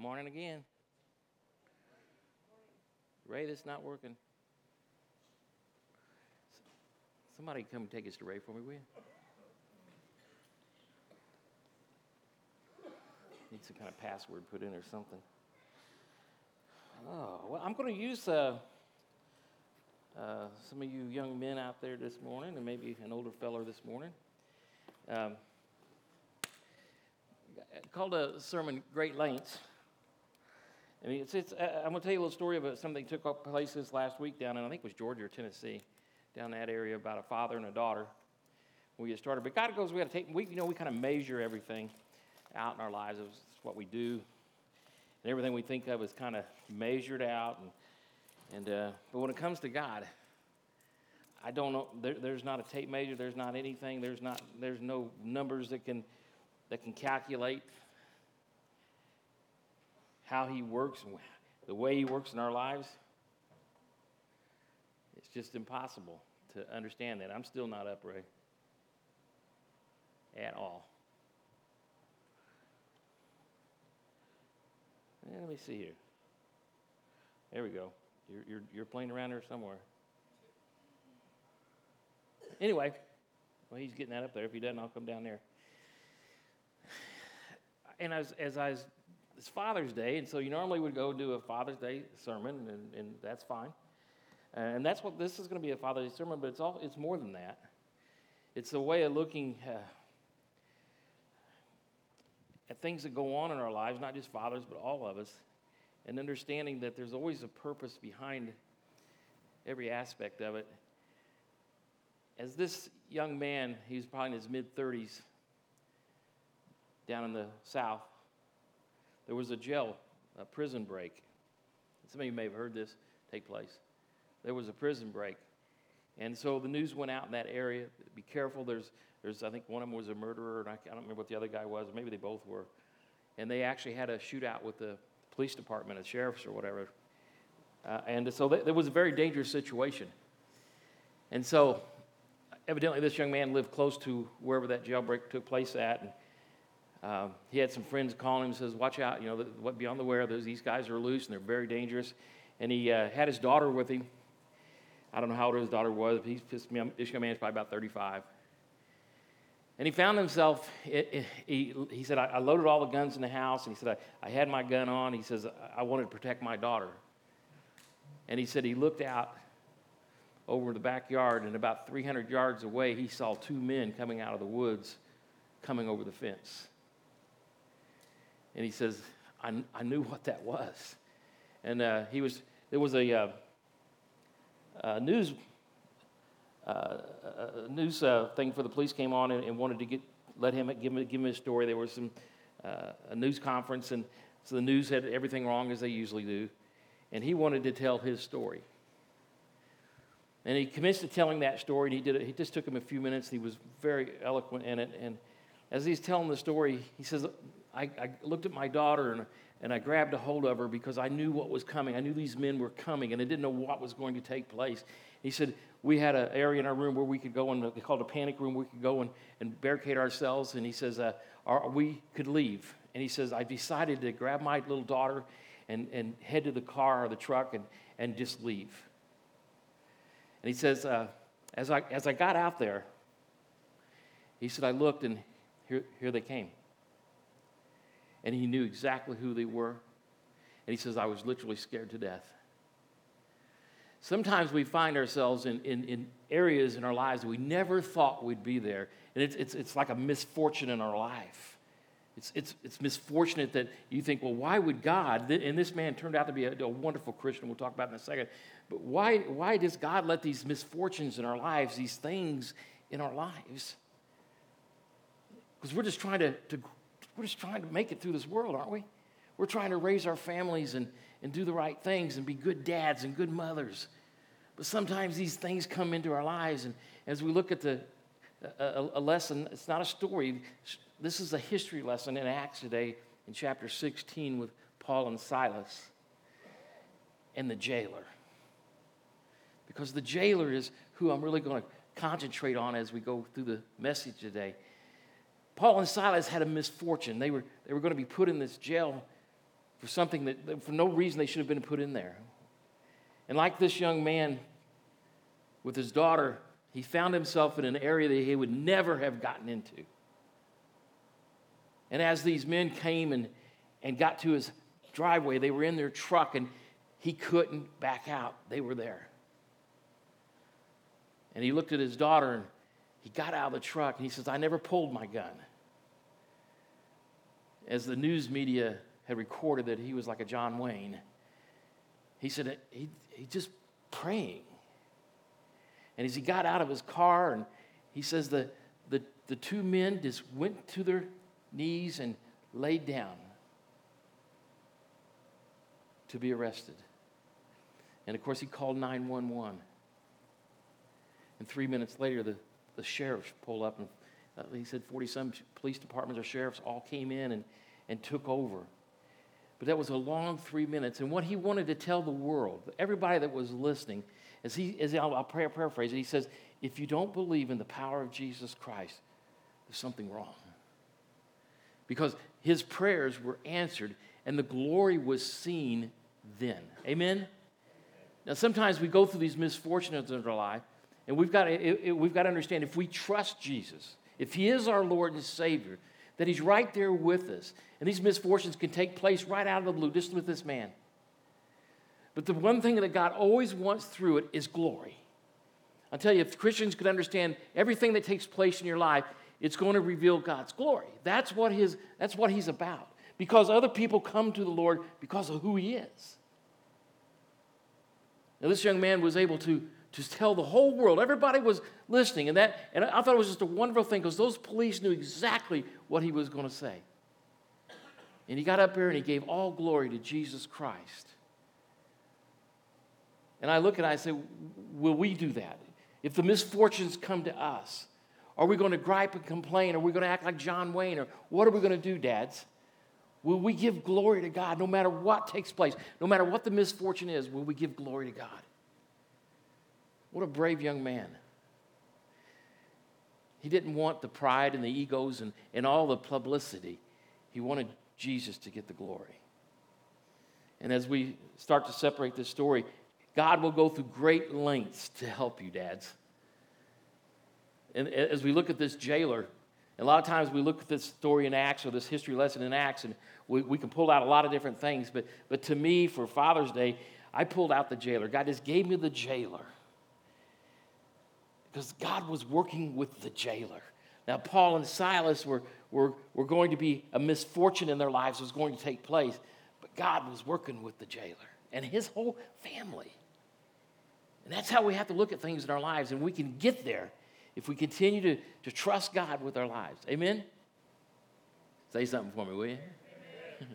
Morning again. Ray, that's not working. Somebody come take us to Ray for me, will you? Need some kind of password put in or something. Oh, well, I'm going to use uh, uh, some of you young men out there this morning, and maybe an older fellow this morning. Um, called a sermon Great Lengths. I mean, it's, it's, I'm going to tell you a little story about something that took place this last week down in, I think it was Georgia or Tennessee, down that area about a father and a daughter. We get started, but God goes, we got to take, we, you know, we kind of measure everything out in our lives. It's what we do. And everything we think of is kind of measured out. And, and uh, but when it comes to God, I don't know. There, there's not a tape measure. There's not anything. There's not. There's no numbers that can that can calculate how He works the way He works in our lives. It's just impossible to understand that. I'm still not upright at all. And let me see here. There we go. You're, you're, you're playing around there somewhere. Anyway, well, he's getting that up there. If he doesn't, I'll come down there. And as, as I was, it's Father's Day, and so you normally would go do a Father's Day sermon, and, and that's fine. And that's what this is going to be a Father's Day sermon, but it's, all, it's more than that. It's a way of looking uh, at things that go on in our lives, not just fathers, but all of us, and understanding that there's always a purpose behind every aspect of it. As this young man, he's probably in his mid 30s, down in the South, there was a jail, a prison break. Some of you may have heard this take place. There was a prison break. And so the news went out in that area. Be careful. There's, there's I think one of them was a murderer, and I, I don't remember what the other guy was. Maybe they both were. And they actually had a shootout with the police department, the sheriffs or whatever. Uh, and so th- there was a very dangerous situation. And so evidently this young man lived close to wherever that jailbreak took place at. And um, he had some friends calling him and says, watch out, you know, what be on the aware, these guys are loose and they're very dangerous. And he uh, had his daughter with him. I don't know how old his daughter was. He's this young man is probably about 35. And he found himself, he, he said, I loaded all the guns in the house. And he said, I, I had my gun on. He says, I wanted to protect my daughter. And he said, he looked out over the backyard, and about 300 yards away, he saw two men coming out of the woods, coming over the fence. And he says, I, I knew what that was. And uh, he was, there was a, uh, a news, uh, a news uh, thing for the police came on and, and, wanted to get, let him give him, give him a story. There was some, uh, a news conference, and so the news had everything wrong as they usually do. And he wanted to tell his story. And he commenced to telling that story, and he did it. He just took him a few minutes. And he was very eloquent in it. And as he's telling the story, he says, I, I looked at my daughter and, and I grabbed a hold of her because I knew what was coming. I knew these men were coming, and I didn't know what was going to take place. He said, We had an area in our room where we could go, and they called a panic room, we could go and, and barricade ourselves. And he says, uh, We could leave. And he says, I decided to grab my little daughter and, and head to the car or the truck and, and just leave. And he says, uh, as, I, as I got out there, he said, I looked and here, here they came. And he knew exactly who they were. And he says, I was literally scared to death. Sometimes we find ourselves in, in, in areas in our lives that we never thought we'd be there. And it's, it's, it's like a misfortune in our life. It's, it's, it's misfortunate that you think, well, why would God? And this man turned out to be a, a wonderful Christian, we'll talk about in a second. But why, why does God let these misfortunes in our lives, these things in our lives? Because we're just trying to, to, we're just trying to make it through this world, aren't we? We're trying to raise our families and, and do the right things and be good dads and good mothers. But sometimes these things come into our lives, and as we look at the a, a lesson, it's not a story. This is a history lesson in Acts today in chapter 16 with Paul and Silas and the jailer. Because the jailer is who I'm really going to concentrate on as we go through the message today. Paul and Silas had a misfortune. They were, they were going to be put in this jail for something that, for no reason they should have been put in there. And like this young man with his daughter, he found himself in an area that he would never have gotten into. And as these men came and, and got to his driveway, they were in their truck and he couldn't back out. They were there. And he looked at his daughter and he got out of the truck and he says, I never pulled my gun. As the news media had recorded that he was like a John Wayne, he said he, he just praying. And as he got out of his car, and he says the, the, the two men just went to their knees and laid down to be arrested. And of course, he called 911. And three minutes later, the, the sheriffs pulled up, and uh, he said 40 some police departments or sheriffs all came in and, and took over. But that was a long three minutes. And what he wanted to tell the world, everybody that was listening, as he, as I'll, I'll paraphrase it, he says, if you don't believe in the power of Jesus Christ, there's something wrong. Because his prayers were answered and the glory was seen then. Amen? Now, sometimes we go through these misfortunes in our life, and we've got, it, it, we've got to understand if we trust Jesus, if he is our Lord and Savior, that he's right there with us. And these misfortunes can take place right out of the blue, just with this man. But the one thing that God always wants through it is glory. I'll tell you, if Christians could understand everything that takes place in your life, it's going to reveal God's glory. That's what, his, that's what he's about. Because other people come to the Lord because of who he is. Now, this young man was able to, to tell the whole world, everybody was listening, and, that, and I thought it was just a wonderful thing because those police knew exactly what he was going to say. And he got up there and he gave all glory to Jesus Christ. And I look and I say, Will we do that? If the misfortunes come to us, are we going to gripe and complain? Are we going to act like John Wayne? Or what are we going to do, dads? Will we give glory to God no matter what takes place? No matter what the misfortune is, will we give glory to God? What a brave young man. He didn't want the pride and the egos and, and all the publicity. He wanted Jesus to get the glory. And as we start to separate this story, God will go through great lengths to help you, dads. And as we look at this jailer, a lot of times we look at this story in Acts or this history lesson in Acts, and we, we can pull out a lot of different things. But, but to me, for Father's Day, I pulled out the jailer. God just gave me the jailer. Because God was working with the jailer. Now, Paul and Silas were, were, were going to be a misfortune in their lives was going to take place, but God was working with the jailer and his whole family. And that's how we have to look at things in our lives, and we can get there if we continue to, to trust God with our lives. Amen? Say something for me, will you?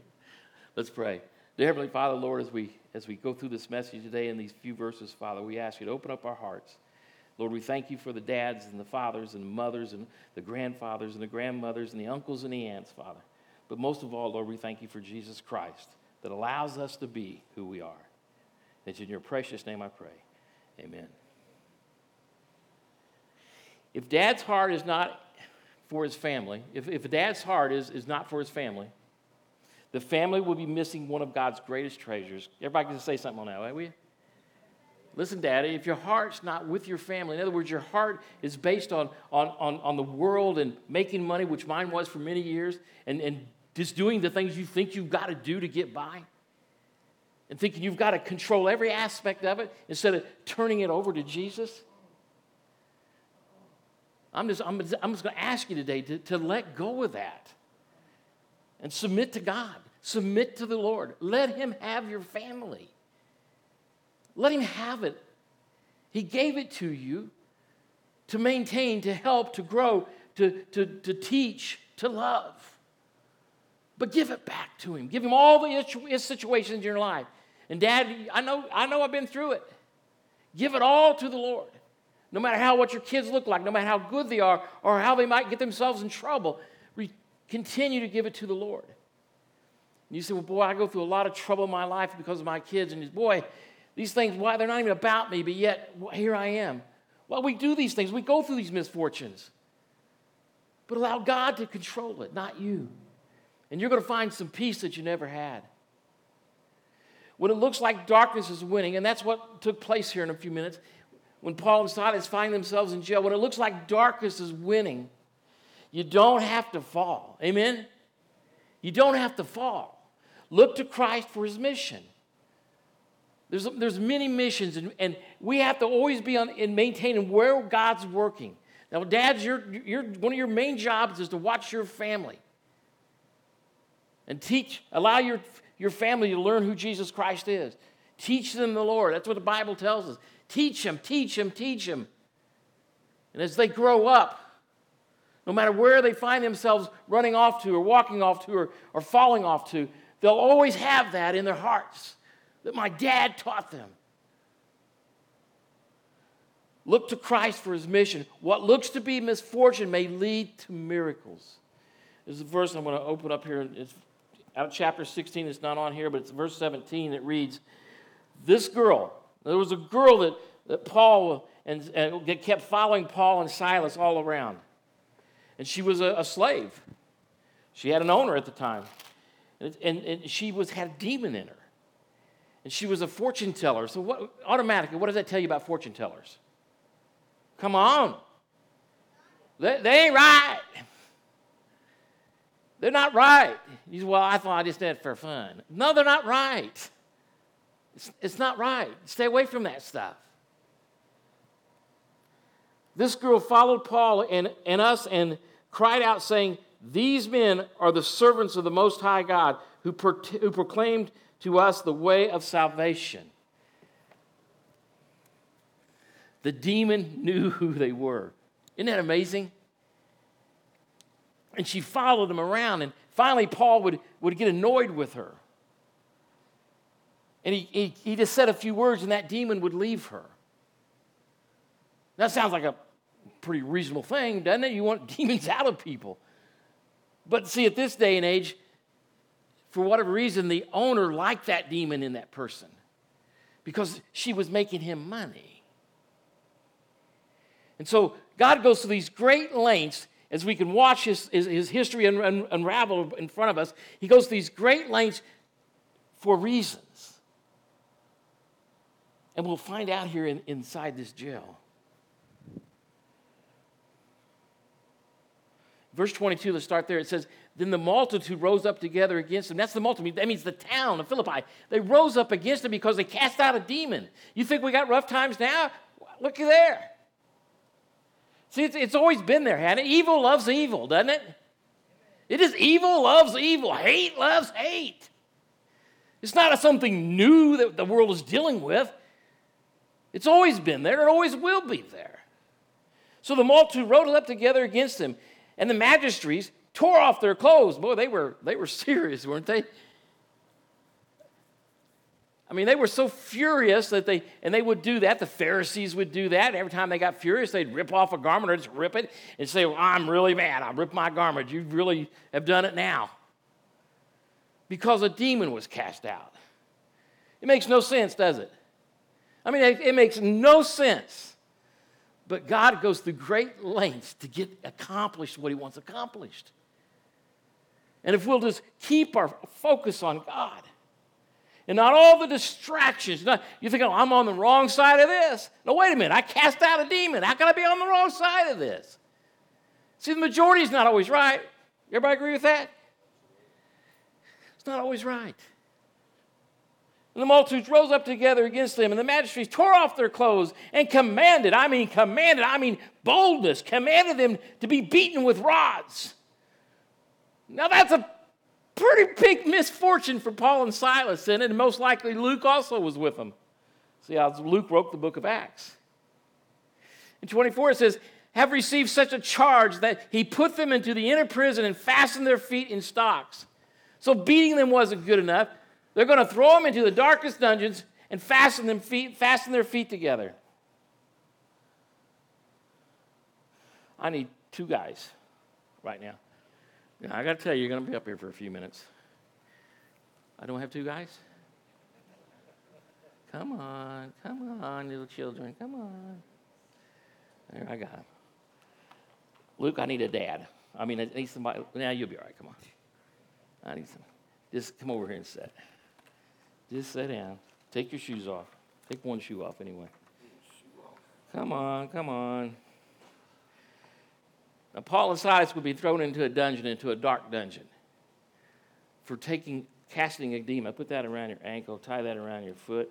Let's pray. Dear Heavenly Father, Lord, as we, as we go through this message today in these few verses, Father, we ask you to open up our hearts. Lord, we thank you for the dads and the fathers and the mothers and the grandfathers and the grandmothers and the uncles and the aunts, Father. But most of all, Lord, we thank you for Jesus Christ that allows us to be who we are. It's in your precious name I pray. Amen. If dad's heart is not for his family, if, if dad's heart is, is not for his family, the family will be missing one of God's greatest treasures. Everybody can say something on that, right? Will you? Listen, Daddy, if your heart's not with your family, in other words, your heart is based on, on, on, on the world and making money, which mine was for many years, and, and just doing the things you think you've got to do to get by, and thinking you've got to control every aspect of it instead of turning it over to Jesus, I'm just, I'm, I'm just going to ask you today to, to let go of that and submit to God, submit to the Lord. Let Him have your family. Let Him have it. He gave it to you to maintain, to help, to grow, to, to, to teach, to love. But give it back to Him. Give Him all the situations in your life. And, Dad, I know, I know I've been through it. Give it all to the Lord no matter how what your kids look like, no matter how good they are, or how they might get themselves in trouble, re- continue to give it to the Lord. And you say, Well, boy, I go through a lot of trouble in my life because of my kids. And boy, these things, why they're not even about me, but yet here I am. Well, we do these things, we go through these misfortunes. But allow God to control it, not you. And you're going to find some peace that you never had. when it looks like darkness is winning, and that's what took place here in a few minutes, when Paul and Silas find themselves in jail, when it looks like darkness is winning, you don't have to fall. Amen? You don't have to fall. Look to Christ for his mission. There's, there's many missions, and, and we have to always be on, in maintaining where God's working. Now, dads, your, one of your main jobs is to watch your family and teach, allow your, your family to learn who Jesus Christ is. Teach them the Lord. That's what the Bible tells us. Teach them, teach them, teach them. And as they grow up, no matter where they find themselves running off to or walking off to or, or falling off to, they'll always have that in their hearts that my dad taught them. Look to Christ for his mission. What looks to be misfortune may lead to miracles. This is a verse I'm going to open up here. It's out of chapter 16. It's not on here, but it's verse 17. It reads, This girl, there was a girl that, that Paul and, and kept following Paul and Silas all around. And she was a, a slave. She had an owner at the time. And, and, and, she was, had a demon in her. And she was a fortune teller. So, what, automatically, what does that tell you about fortune tellers? Come on. They, they ain't right. They're not right. You say, well, I thought I just did it for fun. No, they're not right. It's, it's not right. Stay away from that stuff. This girl followed Paul and, and us and cried out, saying, These men are the servants of the Most High God who, pro- who proclaimed to us the way of salvation. The demon knew who they were. Isn't that amazing? And she followed them around, and finally, Paul would, would get annoyed with her. And he, he, he just said a few words, and that demon would leave her. That sounds like a pretty reasonable thing, doesn't it? You want demons out of people. But see, at this day and age, for whatever reason, the owner liked that demon in that person because she was making him money. And so God goes to these great lengths as we can watch his, his, his history un, un, unravel in front of us. He goes to these great lengths for reasons. And we'll find out here in, inside this jail. Verse 22, let's start there. It says, Then the multitude rose up together against him. That's the multitude. That means the town of Philippi. They rose up against him because they cast out a demon. You think we got rough times now? Look there. See, it's, it's always been there, Hannah. Evil loves evil, doesn't it? It is evil loves evil. Hate loves hate. It's not something new that the world is dealing with. It's always been there. It always will be there. So the multitude rose up together against him. And the magistrates tore off their clothes. Boy, they were, they were serious, weren't they? I mean, they were so furious that they, and they would do that. The Pharisees would do that. Every time they got furious, they'd rip off a garment or just rip it and say, Well, I'm really mad. I ripped my garment. You really have done it now. Because a demon was cast out. It makes no sense, does it? I mean, it, it makes no sense. But God goes through great lengths to get accomplished what He wants accomplished. And if we'll just keep our focus on God and not all the distractions, not, you think, oh, I'm on the wrong side of this. No, wait a minute, I cast out a demon. How can I be on the wrong side of this? See, the majority is not always right. Everybody agree with that? It's not always right. And the multitudes rose up together against them, and the magistrates tore off their clothes and commanded, I mean, commanded, I mean, boldness, commanded them to be beaten with rods. Now, that's a pretty big misfortune for Paul and Silas, and most likely Luke also was with them. See how Luke wrote the book of Acts. In 24, it says, have received such a charge that he put them into the inner prison and fastened their feet in stocks. So beating them wasn't good enough. They're going to throw them into the darkest dungeons and fasten, them feet, fasten their feet together. I need two guys right now. I got to tell you, you're going to be up here for a few minutes. I don't have two guys? Come on, come on, little children, come on. There, I got him. Luke, I need a dad. I mean, I need somebody. Now you'll be all right. Come on. I need some. Just come over here and sit. Just sit down. Take your shoes off. Take one shoe off anyway. Come on, come on. Now, Paul and Silas would be thrown into a dungeon, into a dark dungeon, for taking, casting a demon. Put that around your ankle, tie that around your foot.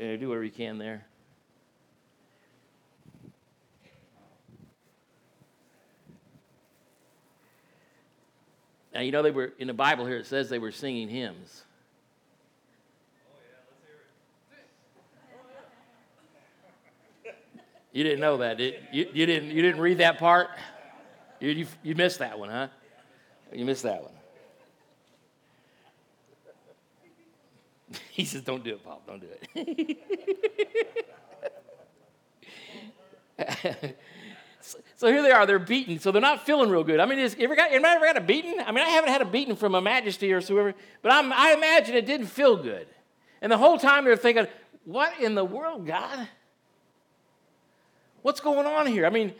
Uh, do whatever you can there. Now, you know, they were in the Bible here, it says they were singing hymns. You didn't know that, did you? You didn't, you didn't read that part? You, you, you missed that one, huh? You missed that one. He says, Don't do it, Paul. Don't do it. so here they are. They're beaten. So they're not feeling real good. I mean, is, ever got, anybody ever got a beating? I mean, I haven't had a beating from a majesty or whoever, but I'm, I imagine it didn't feel good. And the whole time they're thinking, What in the world, God? What's going on here? I mean,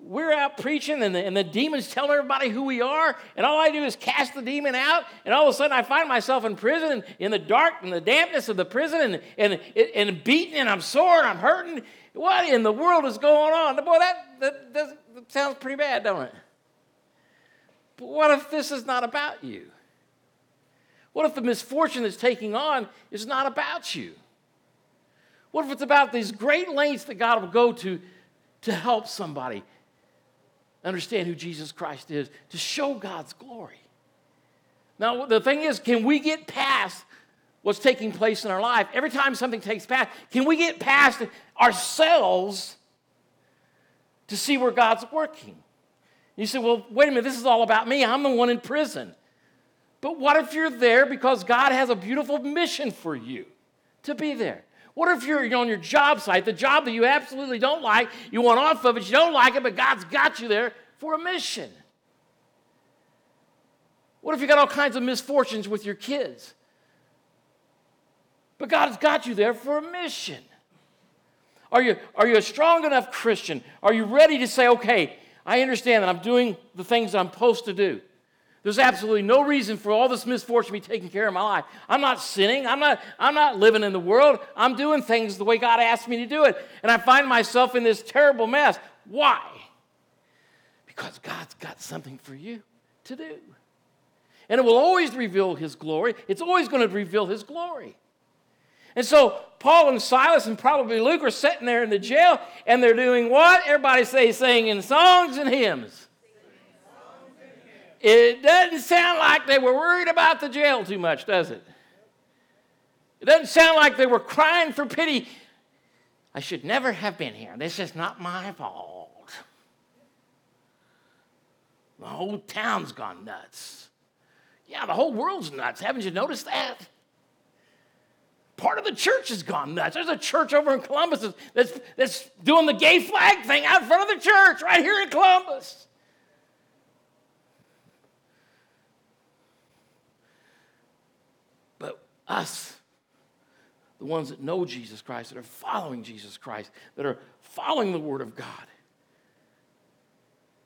we're out preaching and the, and the demon's telling everybody who we are, and all I do is cast the demon out, and all of a sudden I find myself in prison, in the dark and the dampness of the prison, and, and, and beaten, and I'm sore, and I'm hurting. What in the world is going on? Boy, that, that, that sounds pretty bad, don't it? But what if this is not about you? What if the misfortune that's taking on is not about you? What if it's about these great lengths that God will go to to help somebody understand who Jesus Christ is, to show God's glory. Now, the thing is, can we get past what's taking place in our life? Every time something takes place, can we get past ourselves to see where God's working? You say, well, wait a minute, this is all about me. I'm the one in prison. But what if you're there because God has a beautiful mission for you to be there? What if you're on your job site, the job that you absolutely don't like, you want off of it, you don't like it, but God's got you there for a mission? What if you got all kinds of misfortunes with your kids? But God's got you there for a mission. Are you, are you a strong enough Christian? Are you ready to say, okay, I understand that I'm doing the things I'm supposed to do? There's absolutely no reason for all this misfortune to be taking care of my life. I'm not sinning. I'm not, I'm not living in the world. I'm doing things the way God asked me to do it. And I find myself in this terrible mess. Why? Because God's got something for you to do. And it will always reveal His glory. It's always going to reveal His glory. And so Paul and Silas and probably Luke are sitting there in the jail and they're doing what? Everybody say, singing songs and hymns. It doesn't sound like they were worried about the jail too much, does it? It doesn't sound like they were crying for pity. I should never have been here. This is not my fault. The whole town's gone nuts. Yeah, the whole world's nuts. Haven't you noticed that? Part of the church has gone nuts. There's a church over in Columbus that's, that's doing the gay flag thing out in front of the church right here in Columbus. Us, the ones that know Jesus Christ, that are following Jesus Christ, that are following the Word of God.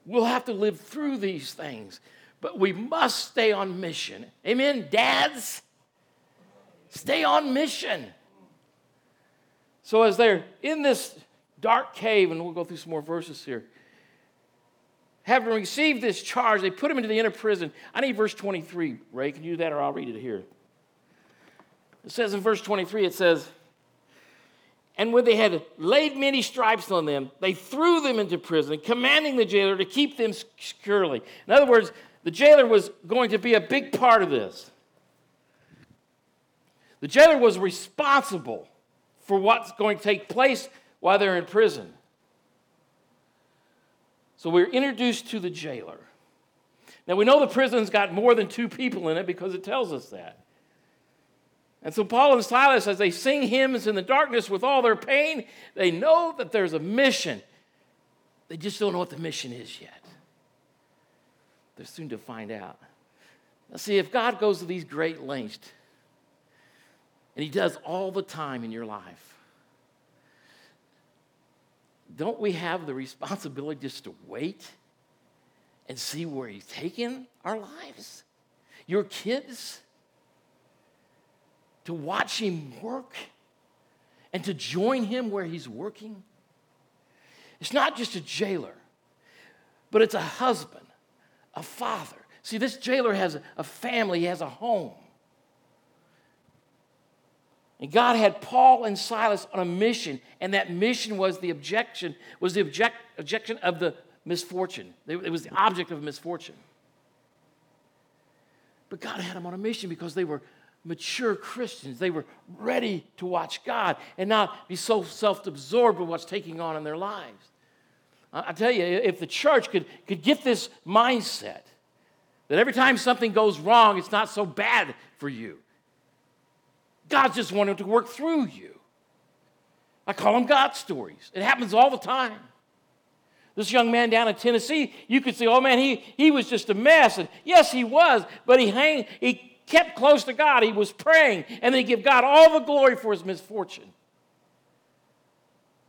We'll have to live through these things, but we must stay on mission. Amen, dads? Stay on mission. So, as they're in this dark cave, and we'll go through some more verses here, having received this charge, they put him into the inner prison. I need verse 23, Ray. Can you do that, or I'll read it here. It says in verse 23, it says, And when they had laid many stripes on them, they threw them into prison, commanding the jailer to keep them securely. In other words, the jailer was going to be a big part of this. The jailer was responsible for what's going to take place while they're in prison. So we're introduced to the jailer. Now we know the prison's got more than two people in it because it tells us that. And so Paul and Silas, as they sing hymns in the darkness with all their pain, they know that there's a mission. They just don't know what the mission is yet. They're soon to find out. Now, see, if God goes to these great lengths, and He does all the time in your life, don't we have the responsibility just to wait and see where He's taking our lives? Your kids? To watch him work and to join him where he's working. It's not just a jailer, but it's a husband, a father. See, this jailer has a family, he has a home. And God had Paul and Silas on a mission, and that mission was the objection, was the object, objection of the misfortune. It was the object of misfortune. But God had them on a mission because they were mature Christians. They were ready to watch God and not be so self absorbed with what's taking on in their lives. I tell you, if the church could, could get this mindset that every time something goes wrong, it's not so bad for you. God's just wanting to work through you. I call them God stories. It happens all the time. This young man down in Tennessee, you could say, oh man, he, he was just a mess. And yes, he was, but he, hang, he kept close to God. He was praying, and then he gave God all the glory for his misfortune.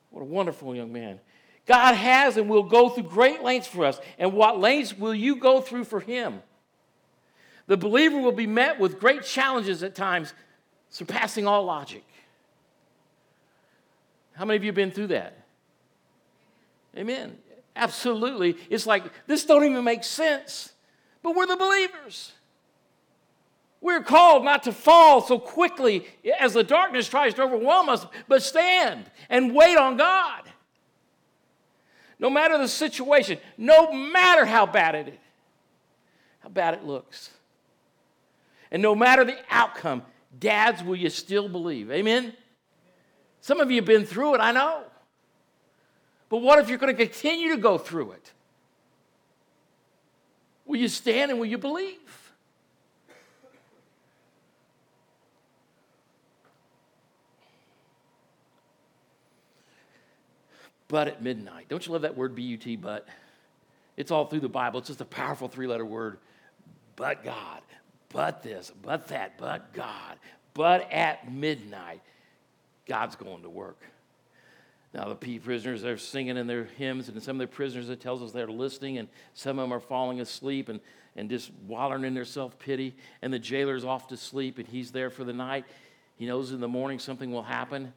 What a wonderful young man. God has and will go through great lengths for us. And what lengths will you go through for him? The believer will be met with great challenges at times, surpassing all logic. How many of you have been through that? Amen. Absolutely. It's like, this don't even make sense. But we're the believers. We're called not to fall so quickly as the darkness tries to overwhelm us, but stand and wait on God. No matter the situation, no matter how bad it is, how bad it looks. And no matter the outcome, dads, will you still believe? Amen? Some of you have been through it, I know. But what if you're going to continue to go through it? Will you stand and will you believe? But at midnight. Don't you love that word B U T, but? It's all through the Bible. It's just a powerful three letter word. But God, but this, but that, but God. But at midnight, God's going to work. Now, the P prisoners are singing in their hymns, and some of the prisoners, it tells us they're listening, and some of them are falling asleep and, and just wallowing in their self pity. And the jailer's off to sleep, and he's there for the night. He knows in the morning something will happen.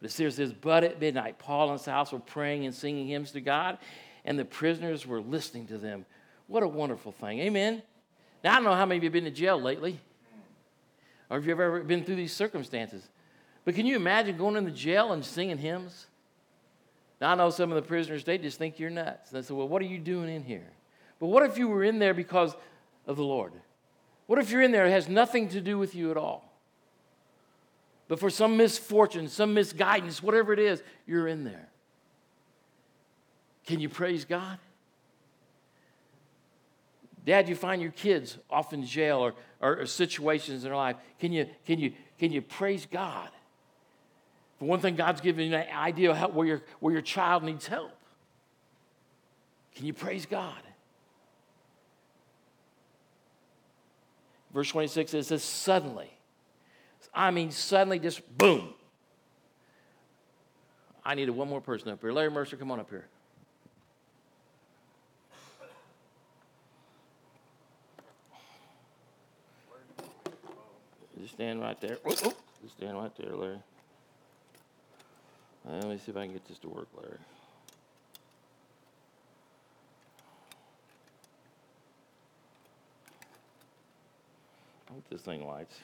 The series says, But at midnight, Paul and Silas were praying and singing hymns to God, and the prisoners were listening to them. What a wonderful thing. Amen. Now, I don't know how many of you have been to jail lately, or if you've ever been through these circumstances. But can you imagine going into jail and singing hymns? Now, I know some of the prisoners, they just think you're nuts. They say, Well, what are you doing in here? But what if you were in there because of the Lord? What if you're in there, it has nothing to do with you at all? But for some misfortune, some misguidance, whatever it is, you're in there. Can you praise God? Dad, you find your kids off in jail or, or, or situations in their life. Can you, can, you, can you praise God? For one thing, God's given you an idea how, where, your, where your child needs help. Can you praise God? Verse 26 it says, suddenly. I mean, suddenly, just boom. I needed one more person up here. Larry Mercer, come on up here. Just stand right there. Oh, oh. Just stand right there, Larry. Let me see if I can get this to work, Larry. I hope this thing lights.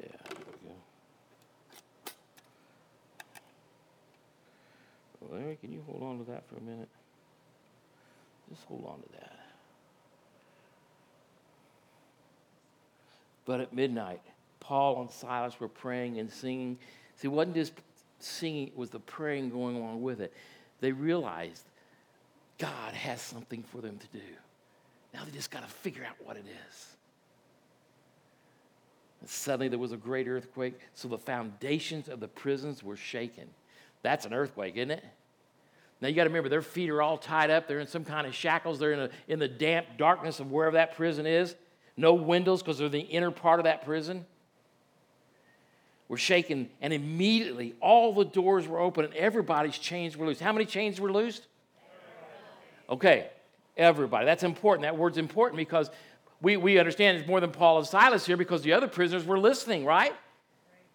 Yeah, there we go. Larry, can you hold on to that for a minute? Just hold on to that. But at midnight, Paul and Silas were praying and singing. See, it wasn't just singing, it was the praying going along with it. They realized God has something for them to do. Now they just got to figure out what it is. And suddenly there was a great earthquake, so the foundations of the prisons were shaken. That's an earthquake, isn't it? Now you got to remember, their feet are all tied up. They're in some kind of shackles. They're in, a, in the damp darkness of wherever that prison is. No windows because they're the inner part of that prison We're shaken, and immediately all the doors were open and everybody's chains were loosed. How many chains were loosed? Okay, everybody. That's important. That word's important because we, we understand it's more than Paul and Silas here because the other prisoners were listening, right?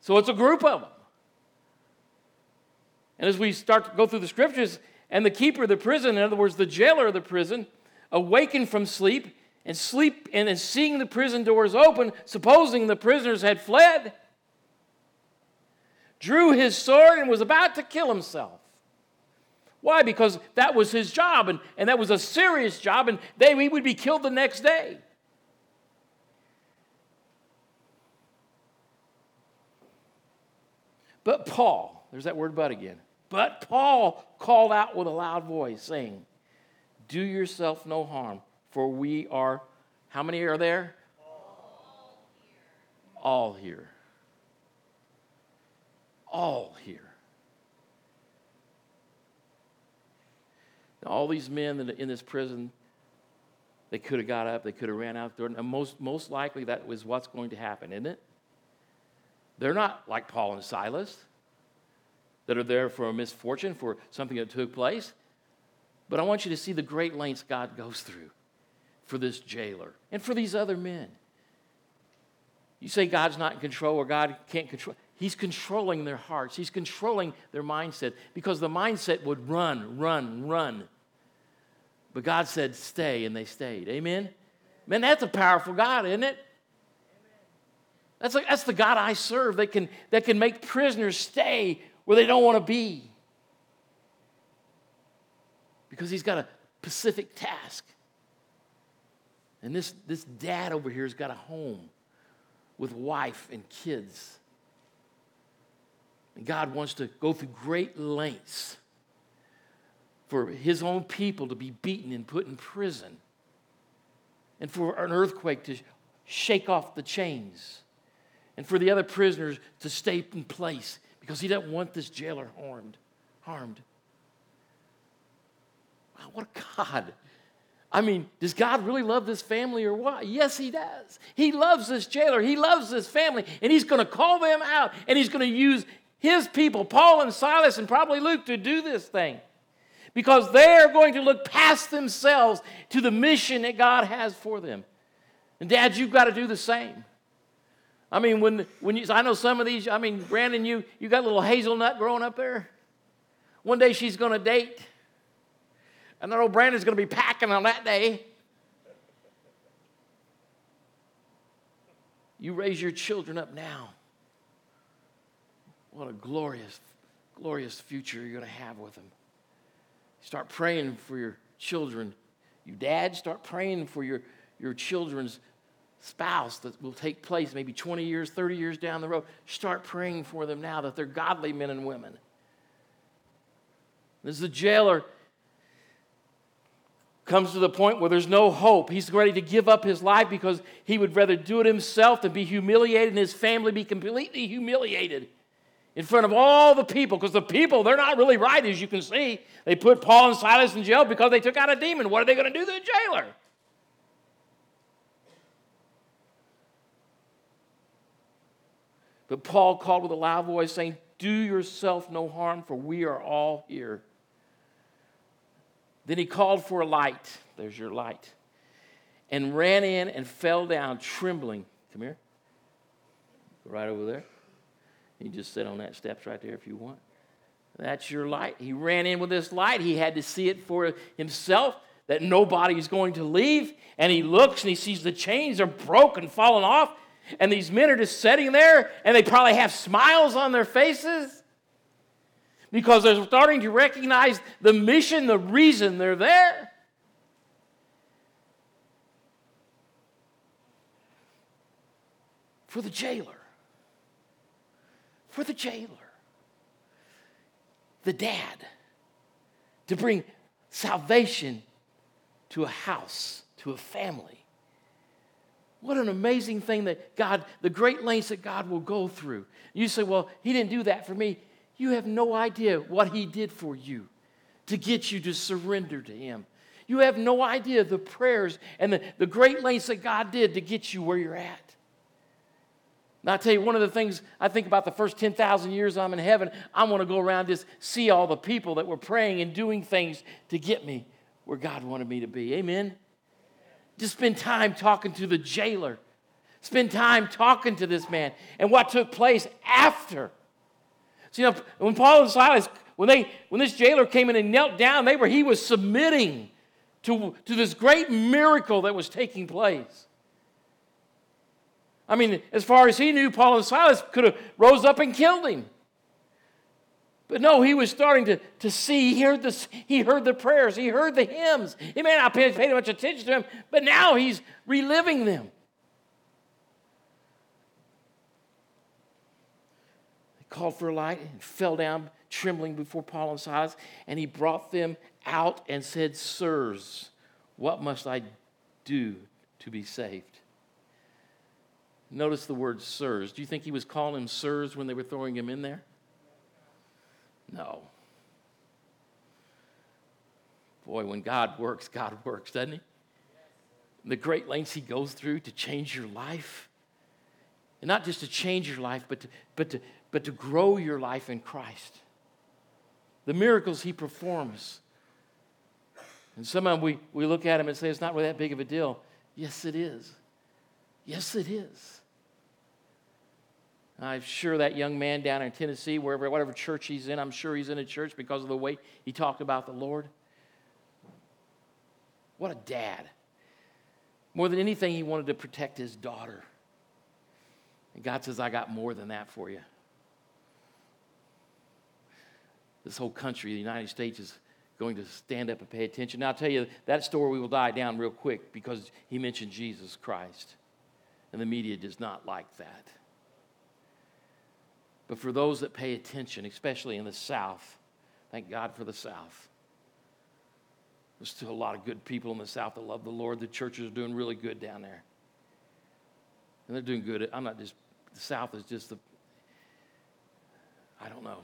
So it's a group of them. And as we start to go through the scriptures, and the keeper of the prison, in other words, the jailer of the prison, awakened from sleep and sleep and, and seeing the prison doors open, supposing the prisoners had fled, drew his sword and was about to kill himself. Why? Because that was his job, and, and that was a serious job, and they, he would be killed the next day. But Paul, there's that word but again. But Paul called out with a loud voice, saying, Do yourself no harm, for we are, how many are there? All here. All here. All. Now, all these men in this prison, they could have got up, they could have ran out the door. And most, most likely that was what's going to happen, isn't it? They're not like Paul and Silas that are there for a misfortune, for something that took place. But I want you to see the great lengths God goes through for this jailer and for these other men. You say God's not in control or God can't control. He's controlling their hearts. He's controlling their mindset because the mindset would run, run, run. But God said, stay, and they stayed. Amen? Man, that's a powerful God, isn't it? That's, like, that's the God I serve that can, that can make prisoners stay where they don't want to be. Because he's got a specific task. And this, this dad over here has got a home with wife and kids. And God wants to go through great lengths for his own people to be beaten and put in prison, and for an earthquake to shake off the chains, and for the other prisoners to stay in place because he doesn't want this jailer harmed. Harmed. Wow, what a God. I mean, does God really love this family or what? Yes, He does. He loves this jailer. He loves this family, and He's going to call them out, and He's going to use His people, Paul and Silas, and probably Luke, to do this thing. Because they are going to look past themselves to the mission that God has for them. And, Dad, you've got to do the same. I mean, when, when you, I know some of these, I mean, Brandon, you, you got a little hazelnut growing up there. One day she's going to date. And I know Brandon's going to be packing on that day. You raise your children up now. What a glorious, glorious future you're going to have with them. Start praying for your children. You dads, start praying for your, your children's spouse that will take place maybe 20 years, 30 years down the road, start praying for them now that they're godly men and women. As the jailer comes to the point where there's no hope. He's ready to give up his life because he would rather do it himself than be humiliated and his family be completely humiliated in front of all the people because the people, they're not really right, as you can see. They put Paul and Silas in jail because they took out a demon. What are they going to do to the jailer? But Paul called with a loud voice, saying, Do yourself no harm, for we are all here. Then he called for a light. There's your light. And ran in and fell down, trembling. Come here. Right over there. You just sit on that steps right there if you want. That's your light. He ran in with this light. He had to see it for himself that nobody is going to leave. And he looks and he sees the chains are broken, falling off. And these men are just sitting there and they probably have smiles on their faces because they're starting to recognize the mission, the reason they're there. For the jailer. For the jailer. The dad. To bring salvation to a house, to a family. What an amazing thing that God, the great lengths that God will go through. You say, well, He didn't do that for me. You have no idea what He did for you to get you to surrender to Him. You have no idea the prayers and the, the great lengths that God did to get you where you're at. Now, I tell you, one of the things I think about the first 10,000 years I'm in heaven, I want to go around just see all the people that were praying and doing things to get me where God wanted me to be. Amen? To spend time talking to the jailer, spend time talking to this man and what took place after. So, you know, when Paul and Silas, when, they, when this jailer came in and knelt down, they were, he was submitting to, to this great miracle that was taking place. I mean, as far as he knew, Paul and Silas could have rose up and killed him. But no, he was starting to, to see. He heard, this, he heard the prayers, he heard the hymns. He may not pay, pay much attention to them, but now he's reliving them. He called for a light and fell down trembling before Paul and Silas, and he brought them out and said, Sirs, what must I do to be saved? Notice the word sirs. Do you think he was calling them sirs when they were throwing him in there? No. Boy, when God works, God works, doesn't he? The great lengths he goes through to change your life. And not just to change your life, but to, but to, but to grow your life in Christ. The miracles he performs. And sometimes we, we look at him and say, it's not really that big of a deal. Yes, it is. Yes, it is. I'm sure that young man down in Tennessee, wherever, whatever church he's in, I'm sure he's in a church because of the way he talked about the Lord. What a dad. More than anything, he wanted to protect his daughter. And God says, I got more than that for you. This whole country, the United States, is going to stand up and pay attention. Now, I'll tell you, that story will die down real quick because he mentioned Jesus Christ. And the media does not like that. But for those that pay attention, especially in the South, thank God for the South. There's still a lot of good people in the South that love the Lord. The churches are doing really good down there. And they're doing good. I'm not just, the South is just the, I don't know.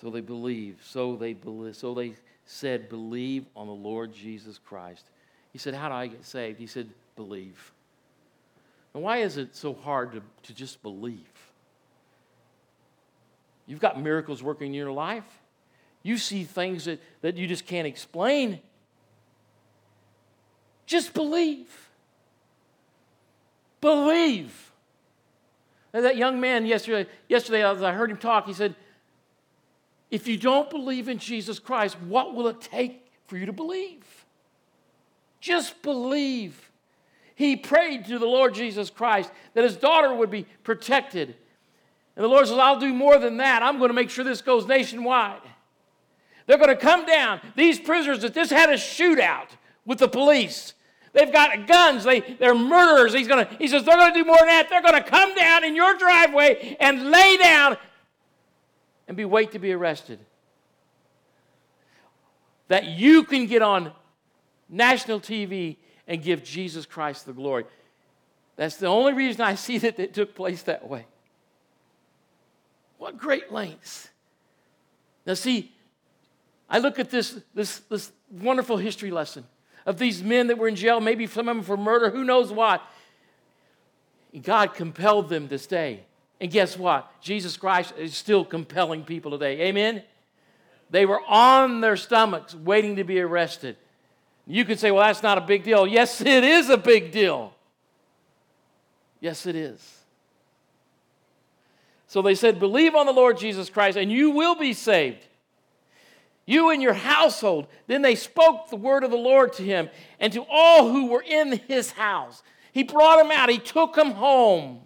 So they believe. So they believe. So they said, believe on the Lord Jesus Christ. He said, How do I get saved? He said, believe. And why is it so hard to, to just believe? You've got miracles working in your life. You see things that, that you just can't explain. Just believe. Believe. And that young man yesterday, yesterday, as I heard him talk, he said, If you don't believe in Jesus Christ, what will it take for you to believe? Just believe he prayed to the Lord Jesus Christ that his daughter would be protected. And the Lord says, I'll do more than that. I'm going to make sure this goes nationwide. They're going to come down. These prisoners that just had a shootout with the police. They've got guns. They, they're murderers. He's gonna, he says, they're going to do more than that. They're going to come down in your driveway and lay down and be wait to be arrested. That you can get on national TV and give Jesus Christ the glory. That's the only reason I see that it took place that way. What great lengths. Now, see, I look at this, this, this wonderful history lesson of these men that were in jail, maybe some of them for murder, who knows what. God compelled them to stay. And guess what? Jesus Christ is still compelling people today. Amen? They were on their stomachs waiting to be arrested. You could say, well, that's not a big deal. Yes, it is a big deal. Yes, it is. So they said, Believe on the Lord Jesus Christ, and you will be saved. You and your household. Then they spoke the word of the Lord to him and to all who were in his house. He brought them out, he took them home.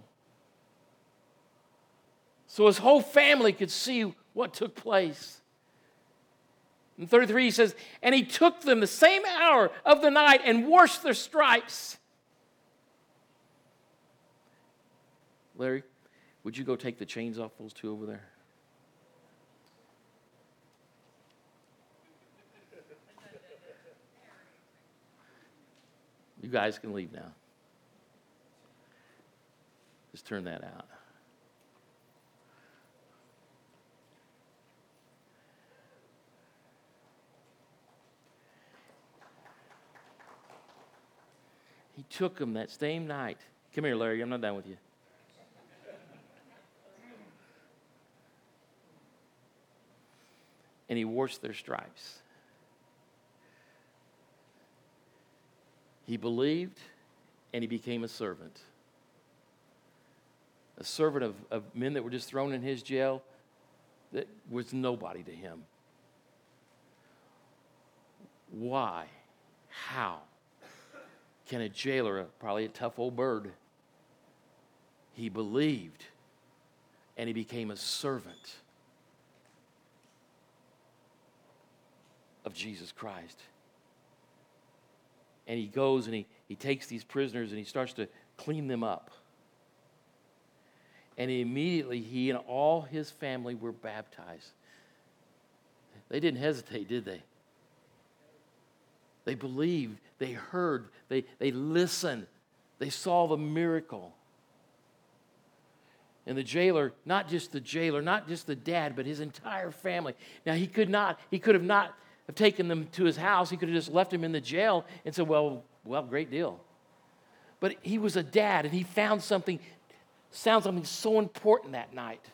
So his whole family could see what took place. In 33, he says, And he took them the same hour of the night and washed their stripes. Larry, would you go take the chains off those two over there? You guys can leave now. Just turn that out. He took them that same night. Come here, Larry, I'm not done with you. And he washed their stripes. He believed and he became a servant. A servant of, of men that were just thrown in his jail that was nobody to him. Why? How? Can a jailer, probably a tough old bird, he believed and he became a servant of Jesus Christ. And he goes and he, he takes these prisoners and he starts to clean them up. And immediately he and all his family were baptized. They didn't hesitate, did they? They believed, they heard, they, they listened, they saw the miracle. And the jailer, not just the jailer, not just the dad, but his entire family. Now he could not, he could have not have taken them to his house. He could have just left them in the jail and said, Well, well, great deal. But he was a dad and he found something, found something so important that night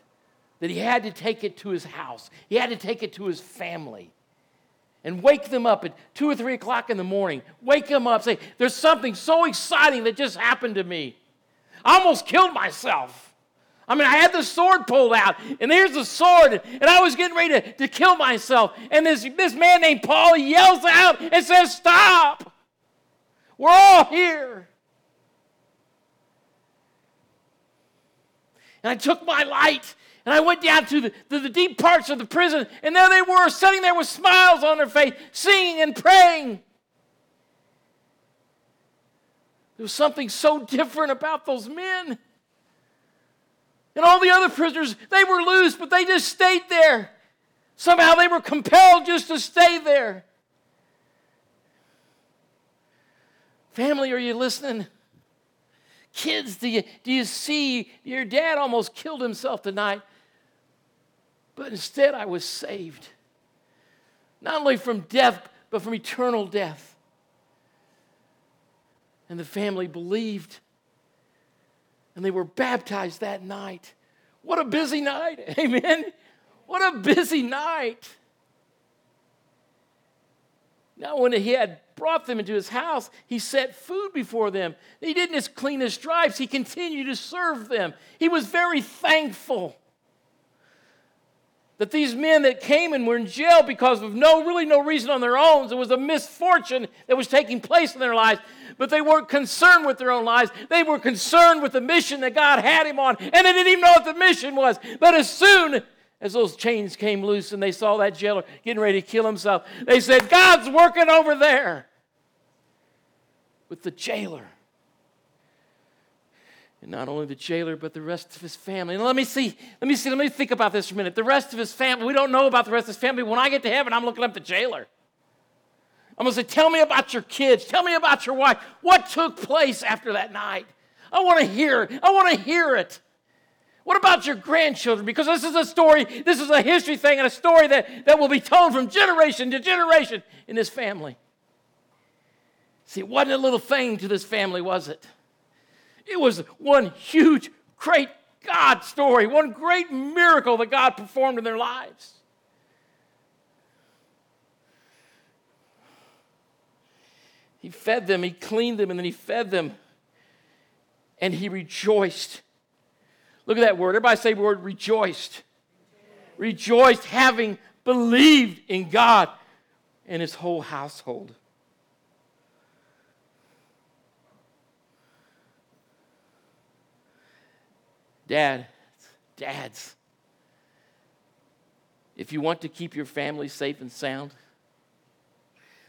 that he had to take it to his house. He had to take it to his family and wake them up at two or three o'clock in the morning. Wake them up, say, There's something so exciting that just happened to me. I almost killed myself. I mean, I had the sword pulled out, and there's the sword, and I was getting ready to, to kill myself. And this, this man named Paul yells out and says, Stop! We're all here. And I took my light and I went down to the, to the deep parts of the prison, and there they were, sitting there with smiles on their face, singing and praying. There was something so different about those men. And all the other prisoners, they were loose, but they just stayed there. Somehow they were compelled just to stay there. Family, are you listening? Kids, do you, do you see your dad almost killed himself tonight? But instead, I was saved. Not only from death, but from eternal death. And the family believed and they were baptized that night. What a busy night. Amen. What a busy night. Now, when he had brought them into his house, he set food before them. He didn't just clean his stripes, he continued to serve them. He was very thankful that these men that came and were in jail because of no, really no reason on their own, it was a misfortune that was taking place in their lives, but they weren't concerned with their own lives. They were concerned with the mission that God had him on, and they didn't even know what the mission was. But as soon as those chains came loose and they saw that jailer getting ready to kill himself, they said, God's working over there with the jailer. And not only the jailer, but the rest of his family. And let me see, let me see, let me think about this for a minute. The rest of his family, we don't know about the rest of his family. When I get to heaven, I'm looking up the jailer. I'm going to say, Tell me about your kids. Tell me about your wife. What took place after that night? I want to hear it. I want to hear it. What about your grandchildren? Because this is a story, this is a history thing, and a story that, that will be told from generation to generation in this family. See, it wasn't a little thing to this family, was it? It was one huge, great God story, one great miracle that God performed in their lives. He fed them, he cleaned them, and then he fed them. And he rejoiced. Look at that word. Everybody say the word rejoiced. Rejoiced, having believed in God and his whole household. Dad, dads, if you want to keep your family safe and sound,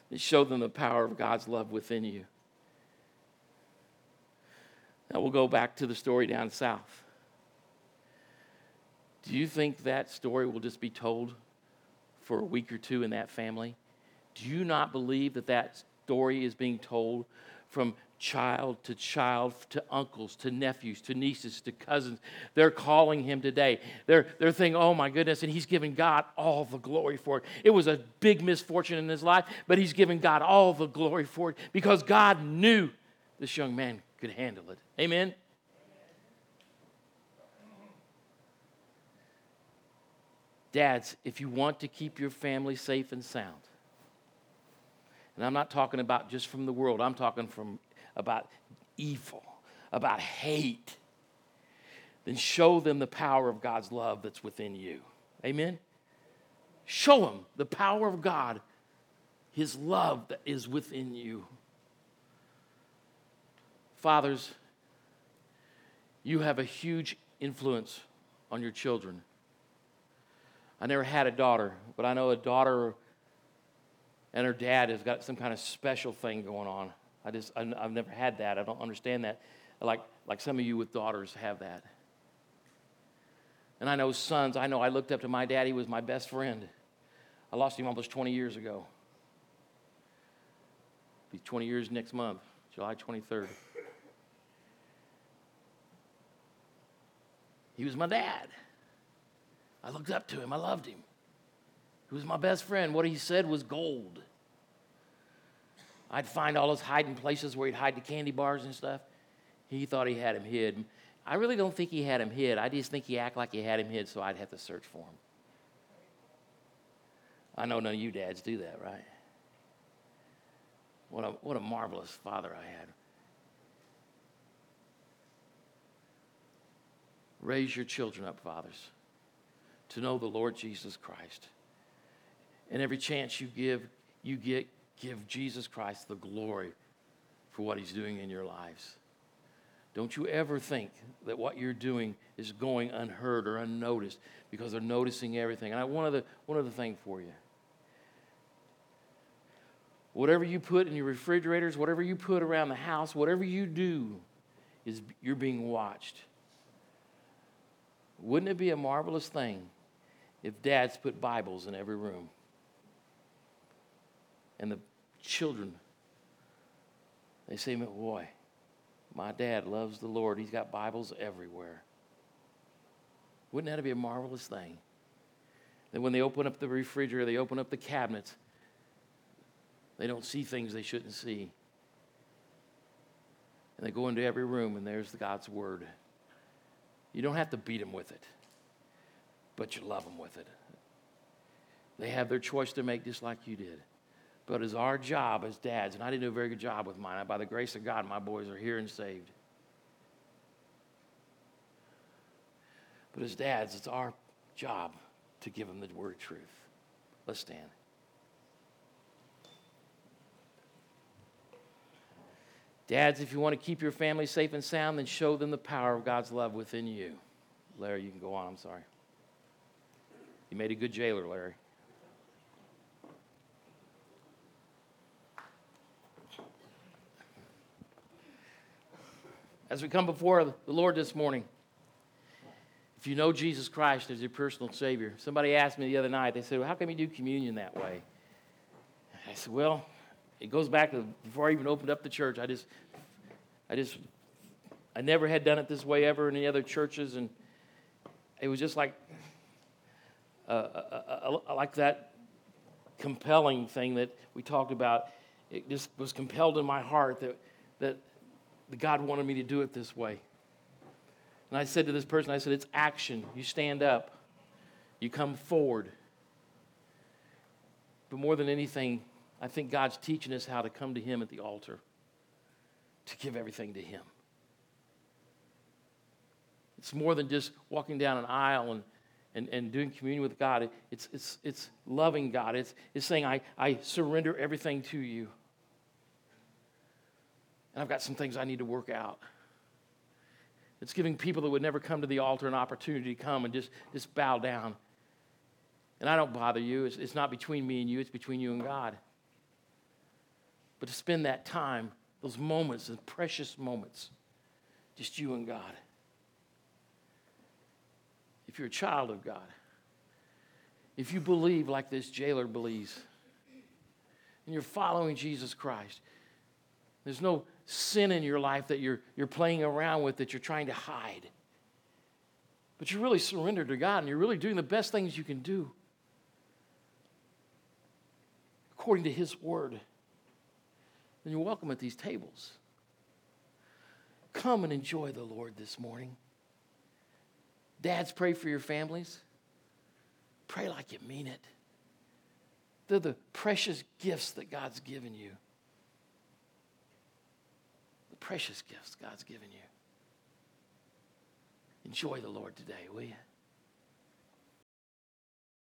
then show them the power of God's love within you. Now we'll go back to the story down south. Do you think that story will just be told for a week or two in that family? Do you not believe that that story is being told from child to child to uncles to nephews to nieces to cousins. They're calling him today. They're, they're thinking, oh my goodness, and he's giving God all the glory for it. It was a big misfortune in his life, but he's giving God all the glory for it because God knew this young man could handle it. Amen? Dads, if you want to keep your family safe and sound, And I'm not talking about just from the world, I'm talking from about evil, about hate. Then show them the power of God's love that's within you. Amen? Show them the power of God, His love that is within you. Fathers, you have a huge influence on your children. I never had a daughter, but I know a daughter and her dad has got some kind of special thing going on. I just, I've never had that. I don't understand that. Like, like some of you with daughters have that. And I know sons, I know I looked up to my dad, he was my best friend. I lost him almost 20 years ago. Be 20 years next month, July 23rd. He was my dad. I looked up to him, I loved him. He was my best friend. What he said was gold. I'd find all those hiding places where he'd hide the candy bars and stuff. He thought he had him hid. I really don't think he had him hid. I just think he acted like he had him hid, so I'd have to search for him. I know none of you dads do that, right? What a, what a marvelous father I had. Raise your children up, fathers, to know the Lord Jesus Christ. And every chance you give, you get, give Jesus Christ the glory for what he's doing in your lives. Don't you ever think that what you're doing is going unheard or unnoticed because they're noticing everything. And I one other one other thing for you. Whatever you put in your refrigerators, whatever you put around the house, whatever you do, is you're being watched. Wouldn't it be a marvelous thing if dads put Bibles in every room? And the children, they say, boy, my dad loves the Lord. He's got Bibles everywhere. Wouldn't that be a marvelous thing? That when they open up the refrigerator, they open up the cabinets, they don't see things they shouldn't see. And they go into every room, and there's God's Word. You don't have to beat them with it, but you love them with it. They have their choice to make just like you did. But it's our job as dads, and I didn't do a very good job with mine. By the grace of God, my boys are here and saved. But as dads, it's our job to give them the word truth. Let's stand. Dads, if you want to keep your family safe and sound, then show them the power of God's love within you. Larry, you can go on. I'm sorry. You made a good jailer, Larry. As we come before the Lord this morning, if you know Jesus Christ as your personal Savior, somebody asked me the other night, they said, well, How can you do communion that way? I said, Well, it goes back to before I even opened up the church. I just, I just, I never had done it this way ever in any other churches, and it was just like, uh, uh, uh, like that compelling thing that we talked about. It just was compelled in my heart that that God wanted me to do it this way. And I said to this person, I said, it's action. You stand up, you come forward. But more than anything, I think God's teaching us how to come to Him at the altar, to give everything to Him. It's more than just walking down an aisle and, and, and doing communion with God. It's, it's, it's loving God. It's, it's saying, I, I surrender everything to you. And I've got some things I need to work out. It's giving people that would never come to the altar an opportunity to come and just, just bow down. And I don't bother you. It's, it's not between me and you, it's between you and God. But to spend that time, those moments, the precious moments, just you and God. If you're a child of God, if you believe like this jailer believes, and you're following Jesus Christ, there's no sin in your life that you're, you're playing around with that you're trying to hide. But you're really surrendered to God and you're really doing the best things you can do according to His Word. Then you're welcome at these tables. Come and enjoy the Lord this morning. Dads, pray for your families. Pray like you mean it. They're the precious gifts that God's given you. Precious gifts God's given you. Enjoy the Lord today, will you?